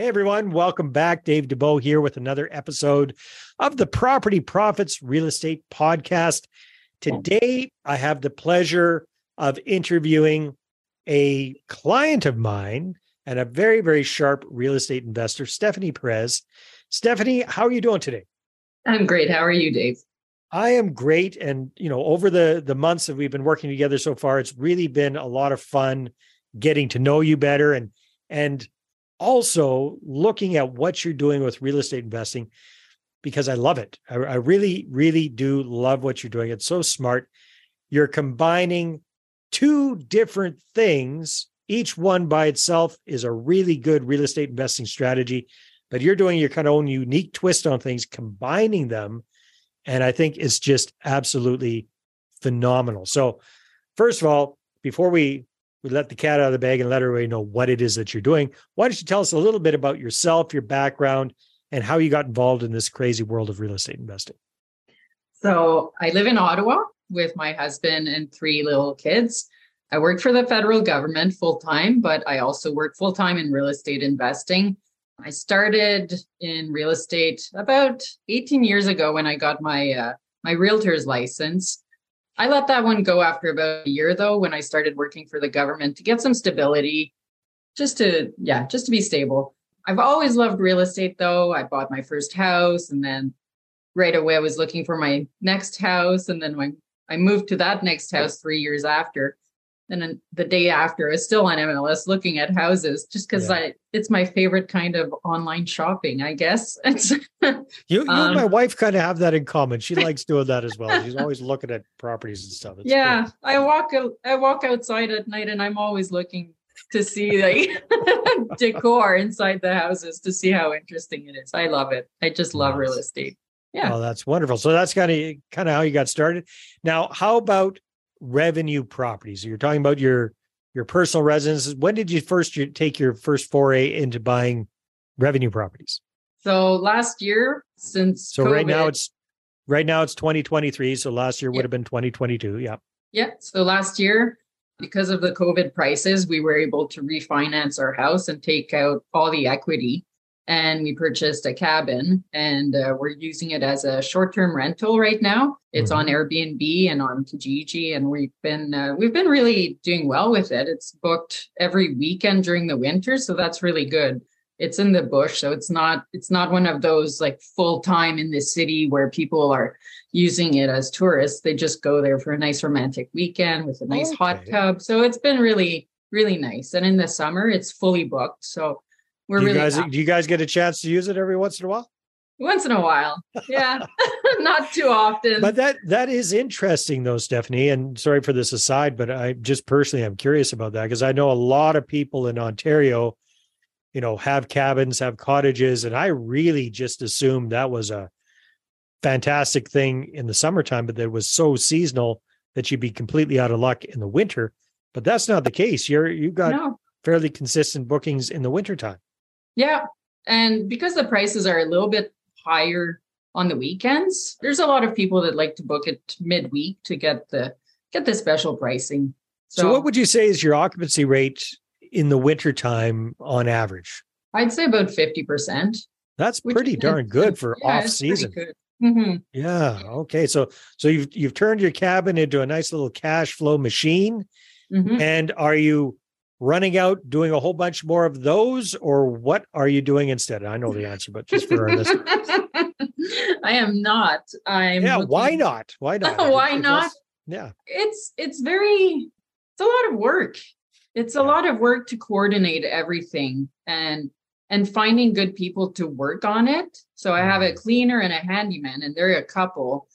Hey everyone, welcome back. Dave Dubeau here with another episode of the Property Profits Real Estate Podcast. Today, I have the pleasure of interviewing a client of mine and a very, very sharp real estate investor, Stephanie Perez. Stephanie, how are you doing today? I'm great. How are you, Dave? I am great. And, you know, over the, the months that we've been working together so far, it's really been a lot of fun getting to know you better and, and also looking at what you're doing with real estate investing because I love it. I, I, really, really do love what you're doing. It's so smart. You're combining two different things. Each one by itself is a really good real estate investing strategy, but you're doing your kind of own unique twist on things, combining them. And I think it's just absolutely phenomenal. So, first of all, before we we let the cat out of the bag and let everybody know what it is that you're doing. Why don't you tell us a little bit about yourself, your background, and how you got involved in this crazy world of real estate investing? So, I live in Ottawa with my husband and three little kids. I work for the federal government full time, but I also work full time in real estate investing. I started in real estate about 18 years ago when I got my uh, my realtor's license. I let that one go after about a year though, when I started working for the government to get some stability, just to, yeah, just to be stable. I've always loved real estate though. I bought my first house and then right away I was looking for my next house. And then when I moved to that next house three years after, then the day after I was still on MLS looking at houses just because yeah. I it's my favorite kind of online shopping, I guess. you, you um, and my wife kind of have that in common. She likes doing that as well. She's always looking at properties and stuff. It's yeah, cool. I walk I walk outside at night and I'm always looking to see like decor inside the houses to see how interesting it is. I love it. I just love nice. real estate. Yeah. Oh, that's wonderful. So that's kind of kind of how you got started. Now, how about revenue properties. You're talking about your your personal residences. When did you first take your first foray into buying revenue properties? So last year, since so COVID, right now it's right now it's 2023. So last year would have been 2022. Yeah. Yeah. So last year, because of the COVID prices, we were able to refinance our house and take out all the equity and we purchased a cabin and uh, we're using it as a short-term rental right now. It's mm-hmm. on airbnb and on kijiji and we've been uh, we've been really doing well with it. It's booked every weekend during the winter so that's really good. It's in the bush so it's not it's not one of those like full time in the city where people are using it as tourists. They just go there for a nice romantic weekend with a nice okay. hot tub. So it's been really really nice. And in the summer it's fully booked so we're do you really guys do you guys get a chance to use it every once in a while? Once in a while. Yeah. Not too often. But that that is interesting though, Stephanie. And sorry for this aside, but I just personally I'm curious about that because I know a lot of people in Ontario, you know, have cabins, have cottages, and I really just assumed that was a fantastic thing in the summertime, but that was so seasonal that you'd be completely out of luck in the winter. But that's not the case. You're you've got no. fairly consistent bookings in the wintertime. Yeah. And because the prices are a little bit higher on the weekends, there's a lot of people that like to book it midweek to get the get the special pricing. So, so what would you say is your occupancy rate in the wintertime on average? I'd say about 50%. That's pretty darn good for yeah, off season. Mm-hmm. Yeah. Okay. So so you've you've turned your cabin into a nice little cash flow machine. Mm-hmm. And are you running out doing a whole bunch more of those or what are you doing instead? I know the answer but just for our listeners. I am not. I'm yeah looking... why not? Why not? Why not? yeah. It's it's very it's a lot of work. It's a yeah. lot of work to coordinate everything and and finding good people to work on it. So i have a mm-hmm. cleaner and a handyman and they're a couple.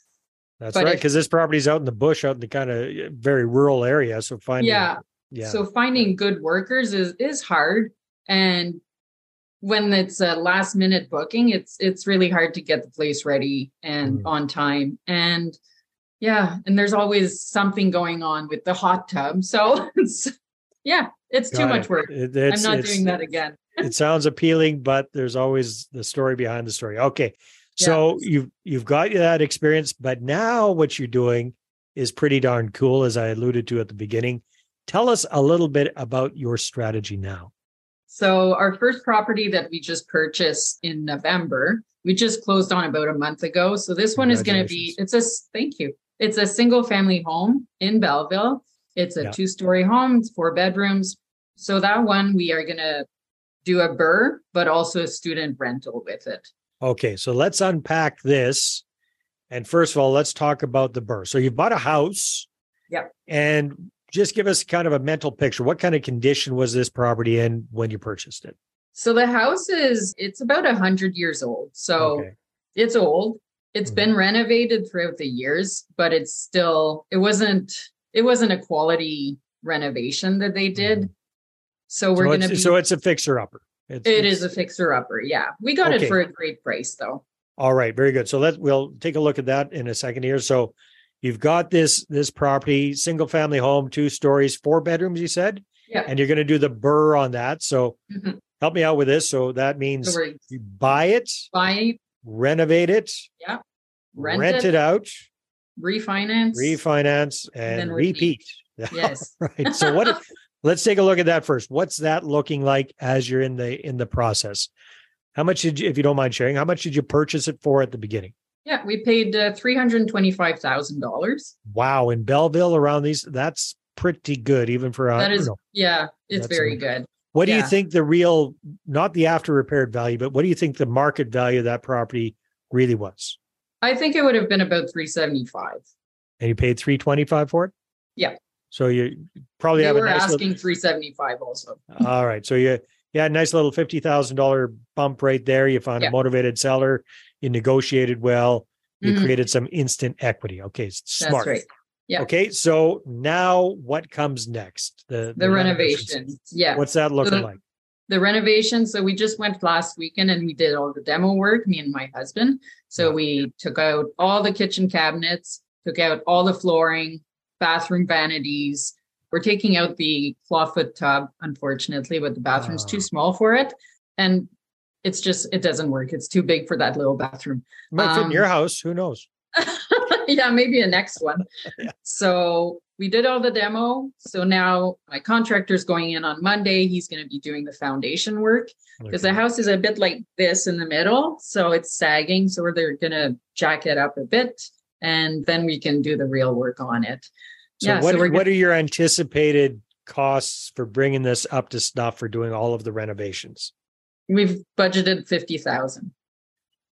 That's but right because this property's out in the bush out in the kind of very rural area so finding yeah yeah. So finding good workers is is hard. And when it's a last minute booking it's it's really hard to get the place ready and mm. on time. And yeah and there's always something going on with the hot tub. So it's yeah it's Got too it. much work. It, i'm not doing that again. it sounds appealing but there's always the story behind the story. Okay. So yeah. you've you've got that experience but now what you're doing is pretty darn cool as i alluded to at the beginning Tell us a little bit about your strategy now. So our first property that we just purchased in November, we just closed on about a month ago. So this one is going to be, it's a, thank you. It's a single family home in Belleville. It's a Yeah. two story home, it's four bedrooms. So that one we are going to do a BRRRR, but also a student rental with it. Okay, so let's unpack this. And first of all, let's talk about the BRRRR. So you bought a house. Yep. And just give us kind of a mental picture. What kind of condition was this property in when you purchased it? So the house is, it's about a hundred years old. So Okay. it's old. It's Mhm. been renovated throughout the years, but it's still it wasn't it wasn't a quality renovation that they did. So we're so, gonna be so it's a fixer upper. It's, it it's- is a fixer upper. Yeah. We got Okay. it for a great price though. All right, very good. So let's we'll take a look at that in a second here. So you've got this this property, single family home, two stories, four bedrooms, you said, Yeah. and you're going to do the BRRRR on that. So Mhm. help me out with this. So that means you buy it, buying, renovate it, rent, rent, it, it out, refinance. refinance, and repeat. repeat. Yes. right. So what? let's take a look at that first. What's that looking like as you're in the in the process? How much did you, if you don't mind sharing, how much did you purchase it for at the beginning? Yeah, we paid uh, three hundred twenty-five thousand dollars. Wow, in Belleville around these, that's pretty good, even for a. That you know, yeah, it's very a- good. what do you think the real, not the after repaired value, but what do you think the market value of that property really was? I think it would have been about three seventy-five. And you paid three twenty five for it. Yeah. So you probably They have a were nice. asking three seventy-five also. All right. So you a nice little fifty thousand dollar bump right there. You found a motivated seller. You negotiated well. You Mhm. created some instant equity. Okay, smart. right. yeah. Okay, so now what comes next? The The renovations. renovation. Yeah. What's that looking the- like? the renovation. So we just went last weekend and we did all the demo work, me and my husband. So Yeah. we took out all the kitchen cabinets, took out all the flooring, bathroom vanities. We're taking out the clawfoot tub, unfortunately, but the bathroom's Ah. too small for it. And it's just, it doesn't work. It's too big for that little bathroom. Might fit in um, your house. Who knows? yeah, maybe a next one. Yeah. So we did all the demo. So now my contractor's going in on Monday. He's going to be doing the foundation work because the house is a bit like this in the middle. So it's sagging. So they're going to jack it up a bit and then we can do the real work on it. So yeah, what so what are your anticipated costs for bringing this up to snuff for doing all of the renovations? We've budgeted 50,000,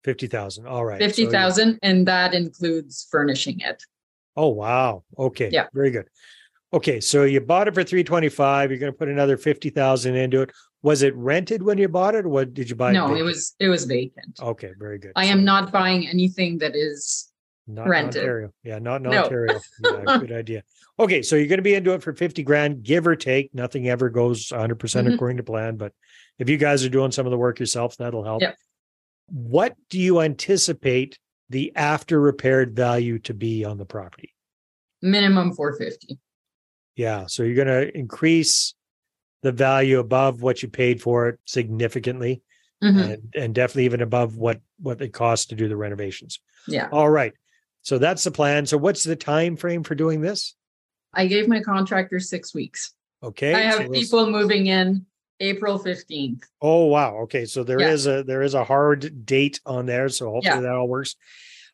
Fifty thousand. All right. So you- 50,000 and that includes furnishing it. Oh wow. Okay. Yeah. Very good. Okay, so you bought it for three twenty five. You're going to put another fifty thousand into it. Was it rented when you bought it, or what did you buy? No, it vacant? was, it was vacant. Okay, very good. I So am not buying anything that is not in rented. Ontario. Yeah, not in No. Ontario. Yeah, good idea. Okay, so you're going to be into it for fifty grand, give or take. Nothing ever goes one hundred percent Mhm. according to plan, but if you guys are doing some of the work yourself, that'll help. Yep. What do you anticipate the after repaired value to be on the property? minimum 450. Yeah. So you're going to increase the value above what you paid for it significantly Mhm. and, and definitely even above what, what it costs to do the renovations. Yeah. All right. So that's the plan. So what's the time frame for doing this? I gave my contractor six weeks. Okay. I have so we'll- people moving in April 15th. Oh wow. Okay. So there is Yeah. a there is a hard date on there. So hopefully Yeah. that all works.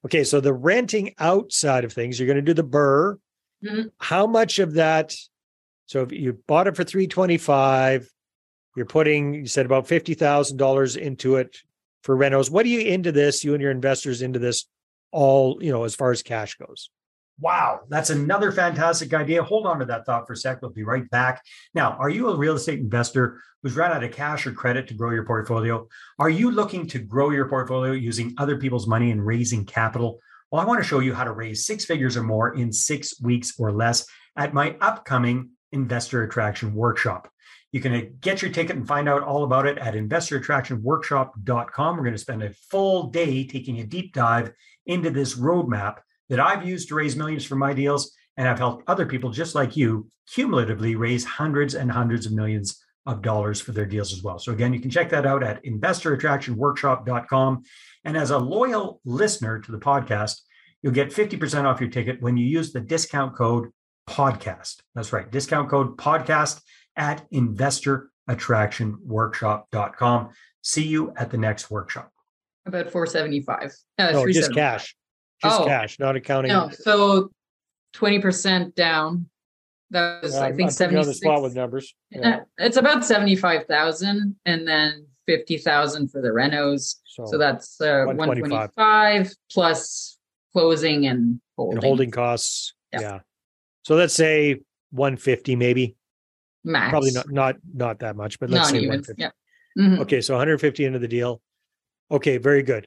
Okay. So the renting outside of things, you're going to do the BRRRR. Mhm. How much of that? So if you bought it for 325, you're putting, you said about fifty thousand dollars into it for renos. What are you into this? You and your investors into this all, you know, as far as cash goes. Wow, that's another fantastic idea. Hold on to that thought for a sec. We'll be right back. Now, are you a real estate investor who's run out of cash or credit to grow your portfolio? Are you looking to grow your portfolio using other people's money and raising capital? Well, I want to show you how to raise six figures or more in six weeks or less at my upcoming Investor Attraction Workshop. You can uh, get your ticket and find out all about it at investorattractionworkshop.com. We're going to spend a full day taking a deep dive into this roadmap that I've used to raise millions for my deals. And I've helped other people just like you cumulatively raise hundreds and hundreds of millions of dollars for their deals as well. So again, you can check that out at investorattractionworkshop.com. And as a loyal listener to the podcast, you'll get 50% off your ticket when you use the discount code podcast. That's right, discount code podcast at attractionworkshop.com. See you at the next workshop. About 475. Uh, No, just cash. Just Oh. cash, not accounting. No, so 20% down. That was, Uh, I I'm think, putting you on the spot with numbers. Yeah. It's about 75,000 and then 50,000 for the renos. So that's uh, 125. 125 plus closing and holding. and holding costs. Yeah. Yeah. So let's say 150 maybe. max. Probably not not not that much, but let's Not say even. 150. Yeah. Mhm. Okay, so 150 into the deal. Okay, very good.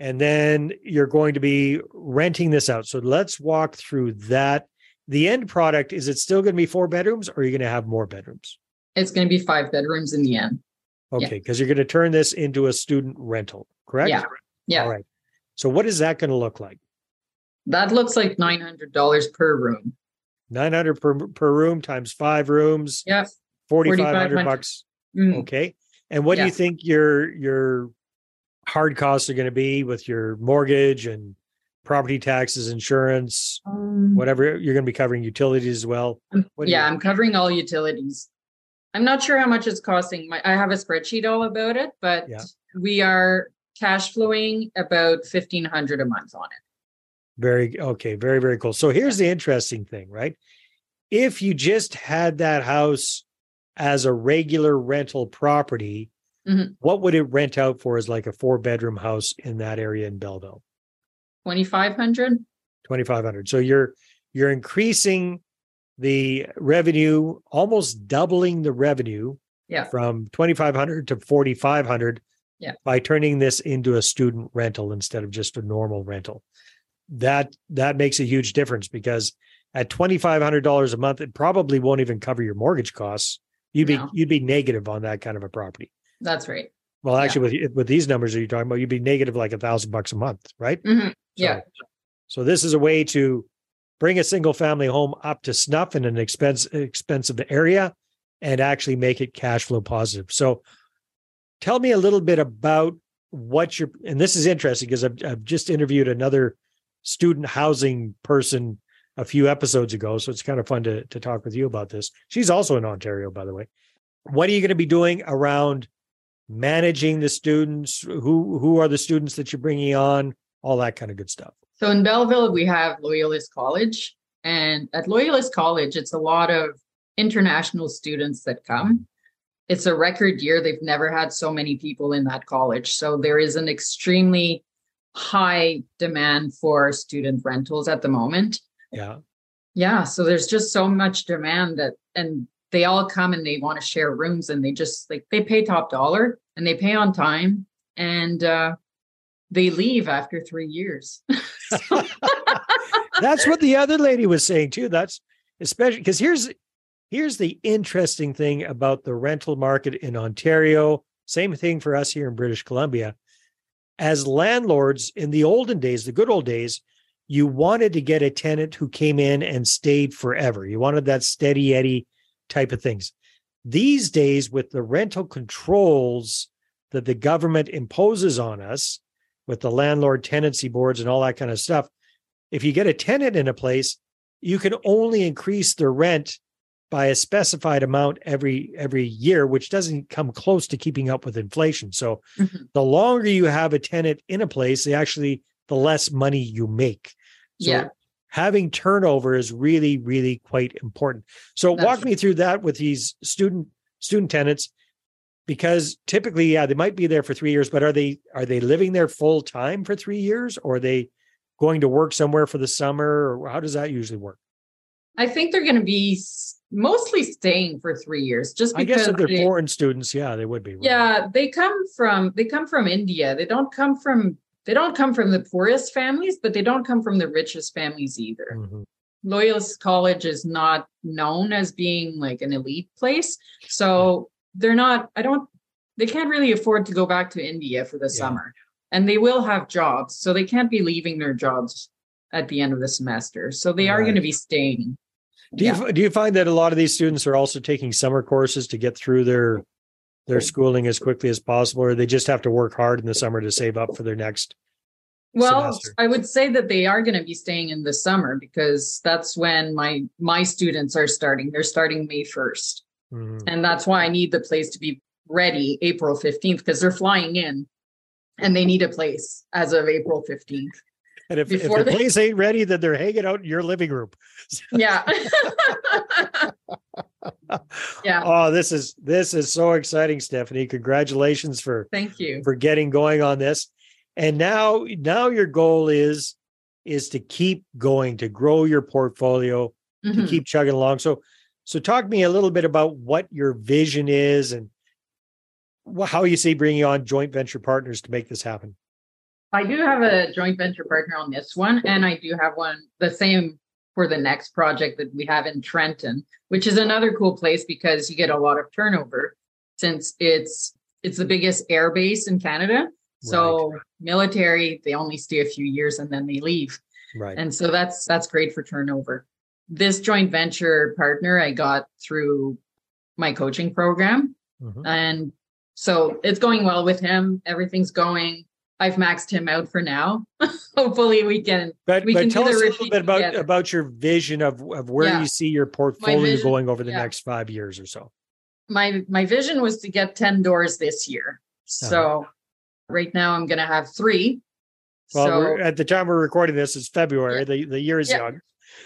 And then you're going to be renting this out. So let's walk through that. The end product is it still going to be four bedrooms or are you going to have more bedrooms? It's going to be five bedrooms in the end. Okay, because you're going to turn this into a student rental, correct? Yeah. Yeah. All right. So what is that going to look like? That looks like $900 per room. 900 per per room times 5 rooms, Yep. 4500 $4,500. bucks. Mm. Okay. And what do you Yeah. think your your hard costs are going to be with your mortgage and property taxes, insurance, Um, whatever you're going to be covering utilities as well? What yeah, you- I'm covering all utilities. I'm not sure how much it's costing. My, I have a spreadsheet all about it, but Yeah. we are cash flowing about 1500 a month on it. Very okay, very very cool. So here's the interesting thing, right? If you just had that house as a regular rental property, Mhm. what would it rent out for as like a four bedroom house in that area in Belleville? 2500 2500 so you're you're increasing the revenue almost doubling the revenue Yeah. from 2500 to 4500 Yeah. by turning this into a student rental instead of just a normal rental that that makes a huge difference because at $2500 a month it probably won't even cover your mortgage costs you'd be No. you'd be negative on that kind of a property That's right. well Yeah. actually with with these numbers that you're talking about you'd be negative like a thousand bucks a month right Mhm. so, Yeah. So this is a way to bring a single family home up to snuff in an expense expensive area and actually make it cash flow positive. So tell me a little bit about what you're and this is interesting because I've, I've just interviewed another student housing person a few episodes ago. So it's kind of fun to, to talk with you about this. She's also in Ontario, by the way. What are you going to be doing around managing the students? Who who are the students that you're bringing on? All that kind of good stuff. So in Belleville, we have Loyalist College. And at Loyalist College, it's a lot of international students that come. It's a record year. They've never had so many people in that college. So there is an extremely high demand for student rentals at the moment. Yeah. Yeah. So there's just so much demand that, and they all come and they want to share rooms and they just like, they pay top dollar and they pay on time and uh, they leave after three years. That's what the other lady was saying too. That's especially because here's here's the interesting thing about the rental market in Ontario. Same thing for us here in British Columbia. As landlords in the olden days, the good old days, you wanted to get a tenant who came in and stayed forever. You wanted that steady Eddie type of things. These days, with the rental controls that the government imposes on us, with the landlord tenancy boards and all that kind of stuff, if you get a tenant in a place, you can only increase the rent by a specified amount every every year, which doesn't come close to keeping up with inflation. So Mhm. the longer you have a tenant in a place, the actually the less money you make. So Yeah. Having turnover is really, really quite important. So That's walk me through that with these student student tenants, because typically, yeah, they might be there for three years, but are they are they living there full time for three years, or are they going to work somewhere for the summer, or how does that usually work? I think they're going to be mostly staying for three years, just I because. guess if they're they- foreign students, yeah, they would be. right? yeah, they come from they come from India. They don't come from they don't come from the poorest families, but they don't come from the richest families either. Mhm. Loyalist College is not known as being like an elite place, so they're not. I don't. They can't really afford to go back to India for the Yeah. summer, and they will have jobs, so they can't be leaving their jobs at the end of the semester. So they are going to be staying. Do you do you find that a lot of these students are also taking summer courses to get through their their schooling as quickly as possible, or they just have to work hard in the summer to save up for their next? Well, semester. I would say that they are going to be staying in the summer because that's when my my students are starting. They're starting May 1st. Mm-hmm. And that's why I need the place to be ready April 15th because they're flying in and they need a place as of April 15th. And if, if the they... place ain't ready, then they're hanging out in your living room. yeah. yeah. Oh, this is this is so exciting, Stephanie. Congratulations for thank you for getting going on this. And now now your goal is is to keep going, to grow your portfolio, mm-hmm. to keep chugging along. So so talk to me a little bit about what your vision is and how you see bringing on joint venture partners to make this happen. I do have a joint venture partner on this one, and I do have one the same for the next project that we have in Trenton, which is another cool place because you get a lot of turnover since it's it's the biggest air base in Canada. Right. So military, they only stay a few years and then they leave. Right. And so that's that's great for turnover. This joint venture partner I got through my coaching program. Mm-hmm. And so it's going well with him. Everything's going. I've maxed him out for now. Hopefully we can. But, we but can tell us a little bit about about your vision of of where yeah. you see your portfolio vision, going over the yeah. next five years or so. My my vision was to get ten doors this year. Uh-huh. So uh-huh. right now I'm going to have three. Well, so, at the time we're recording this, it's February. Yeah. The the year is young.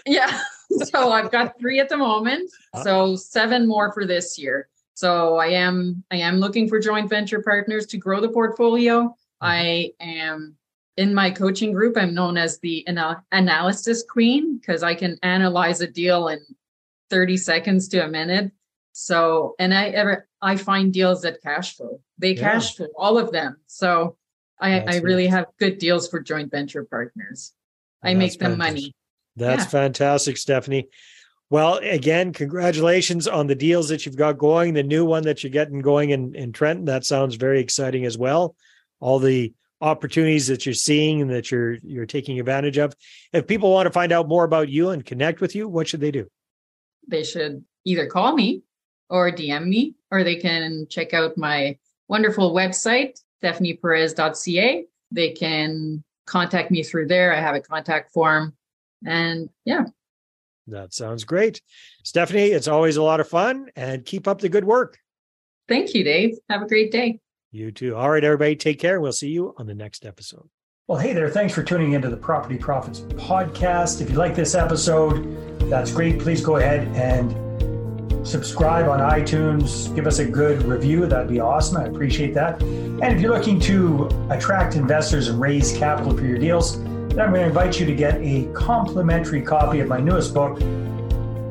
Yeah. so I've got three at the moment. Uh-huh. So seven more for this year. So I am I am looking for joint venture partners to grow the portfolio. I mm-hmm. am in my coaching group. I'm known as the anal- analysis queen because I can analyze a deal in 30 seconds to a minute. So, and I ever I find deals that cash flow. They yeah. cash flow all of them. So, I I really have good deals for joint venture partners. I make them fantastic. money. That's yeah. fantastic, Stephanie. Well, again, congratulations on the deals that you've got going. The new one that you're getting going in, in Trenton. That sounds very exciting as well all the opportunities that you're seeing and that you're you're taking advantage of. If people want to find out more about you and connect with you, what should they do? They should either call me or DM me, or they can check out my wonderful website, stephanieperez.ca. They can contact me through there. I have a contact form. And yeah. That sounds great. Stephanie, it's always a lot of fun and keep up the good work. Thank you, Dave. Have a great day. You too. All right, everybody, take care. We'll see you on the next episode. Well, hey there. Thanks for tuning into the Property Profits podcast. If you like this episode, that's great. Please go ahead and subscribe on iTunes. Give us a good review. That'd be awesome. I appreciate that. And if you're looking to attract investors and raise capital for your deals, then I'm going to invite you to get a complimentary copy of my newest book,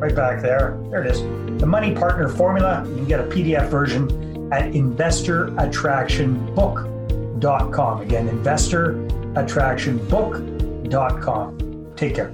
right back there. There it is The Money Partner Formula. You can get a PDF version at investorattractionbook.com. Again, investorattractionbook.com. Take care.